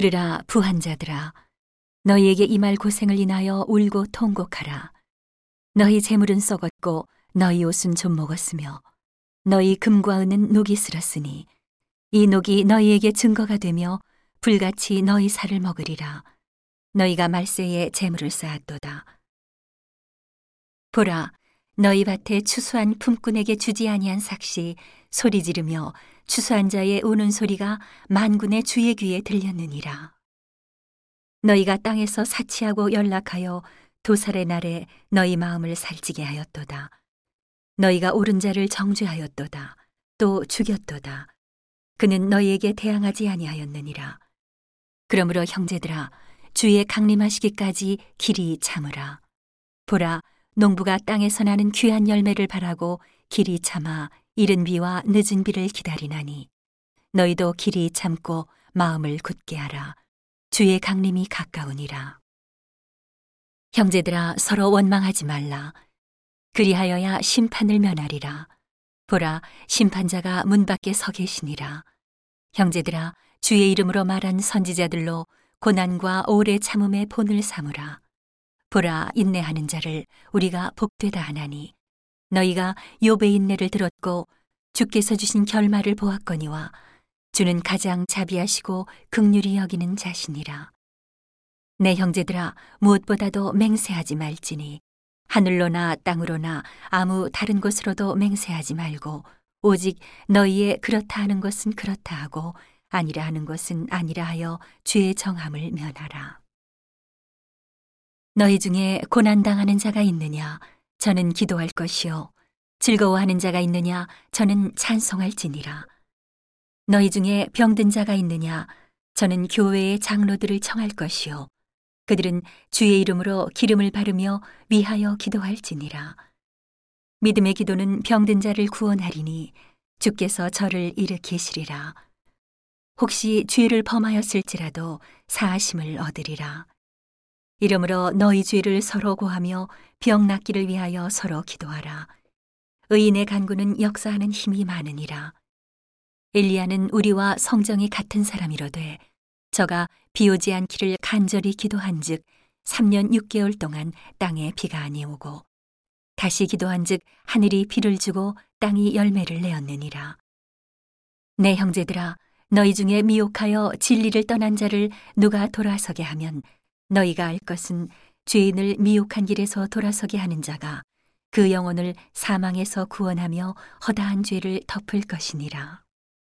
들으라 부한 자들아. 너희에게 이 말 고생을 인하여 울고 통곡하라. 너희 재물은 썩었고 너희 옷은 좀 먹었으며 너희 금과 은은 녹이 슬었으니 이 녹이 너희에게 증거가 되며 불같이 너희 살을 먹으리라. 너희가 말세에 재물을 쌓았도다. 보라 너희 밭에 추수한 품꾼에게 주지 아니한 삭시 소리 지르며 추수한 자의 우는 소리가 만군의 주의 귀에 들렸느니라. 너희가 땅에서 사치하고 연락하여 도살의 날에 너희 마음을 살찌게 하였도다. 너희가 옳은 자를 정죄하였도다. 또 죽였도다. 그는 너희에게 대항하지 아니하였느니라. 그러므로 형제들아 주의 강림하시기까지 길이 참으라. 보라 농부가 땅에서 나는 귀한 열매를 바라고 길이 참아 이른 비와 늦은 비를 기다리나니 너희도 길이 참고 마음을 굳게 하라. 주의 강림이 가까우니라. 형제들아 서로 원망하지 말라. 그리하여야 심판을 면하리라. 보라 심판자가 문 밖에 서 계시니라. 형제들아 주의 이름으로 말한 선지자들로 고난과 오래 참음의 본을 삼으라. 보라 인내하는 자를 우리가 복되다 하나니 너희가 욥의 인내를 들었고 주께서 주신 결말을 보았거니와 주는 가장 자비하시고 극률이 여기는 자신이라 내 형제들아 무엇보다도 맹세하지 말지니 하늘로나 땅으로나 아무 다른 곳으로도 맹세하지 말고 오직 너희의 그렇다 하는 것은 그렇다 하고 아니라 하는 것은 아니라 하여 주의 정함을 면하라. 너희 중에 고난당하는 자가 있느냐? 저는 기도할 것이요. 즐거워하는 자가 있느냐? 저는 찬송할지니라. 너희 중에 병든 자가 있느냐? 저는 교회의 장로들을 청할 것이요. 그들은 주의 이름으로 기름을 바르며 위하여 기도할지니라. 믿음의 기도는 병든 자를 구원하리니 주께서 저를 일으키시리라. 혹시 죄를 범하였을지라도 사하심을 얻으리라. 이러므로 너희 죄를 서로 고하며 병 낫기를 위하여 서로 기도하라. 의인의 간구는 역사하는 힘이 많으니라. 엘리야는 우리와 성정이 같은 사람이로되 저가 비 오지 않기를 간절히 기도한즉 3년 6개월 동안 땅에 비가 아니 오고 다시 기도한즉 하늘이 비를 주고 땅이 열매를 내었느니라. 내 형제들아 너희 중에 미혹하여 진리를 떠난 자를 누가 돌아서게 하면 너희가 알 것은 죄인을 미혹한 길에서 돌아서게 하는 자가 그 영혼을 사망에서 구원하며 허다한 죄를 덮을 것이니라.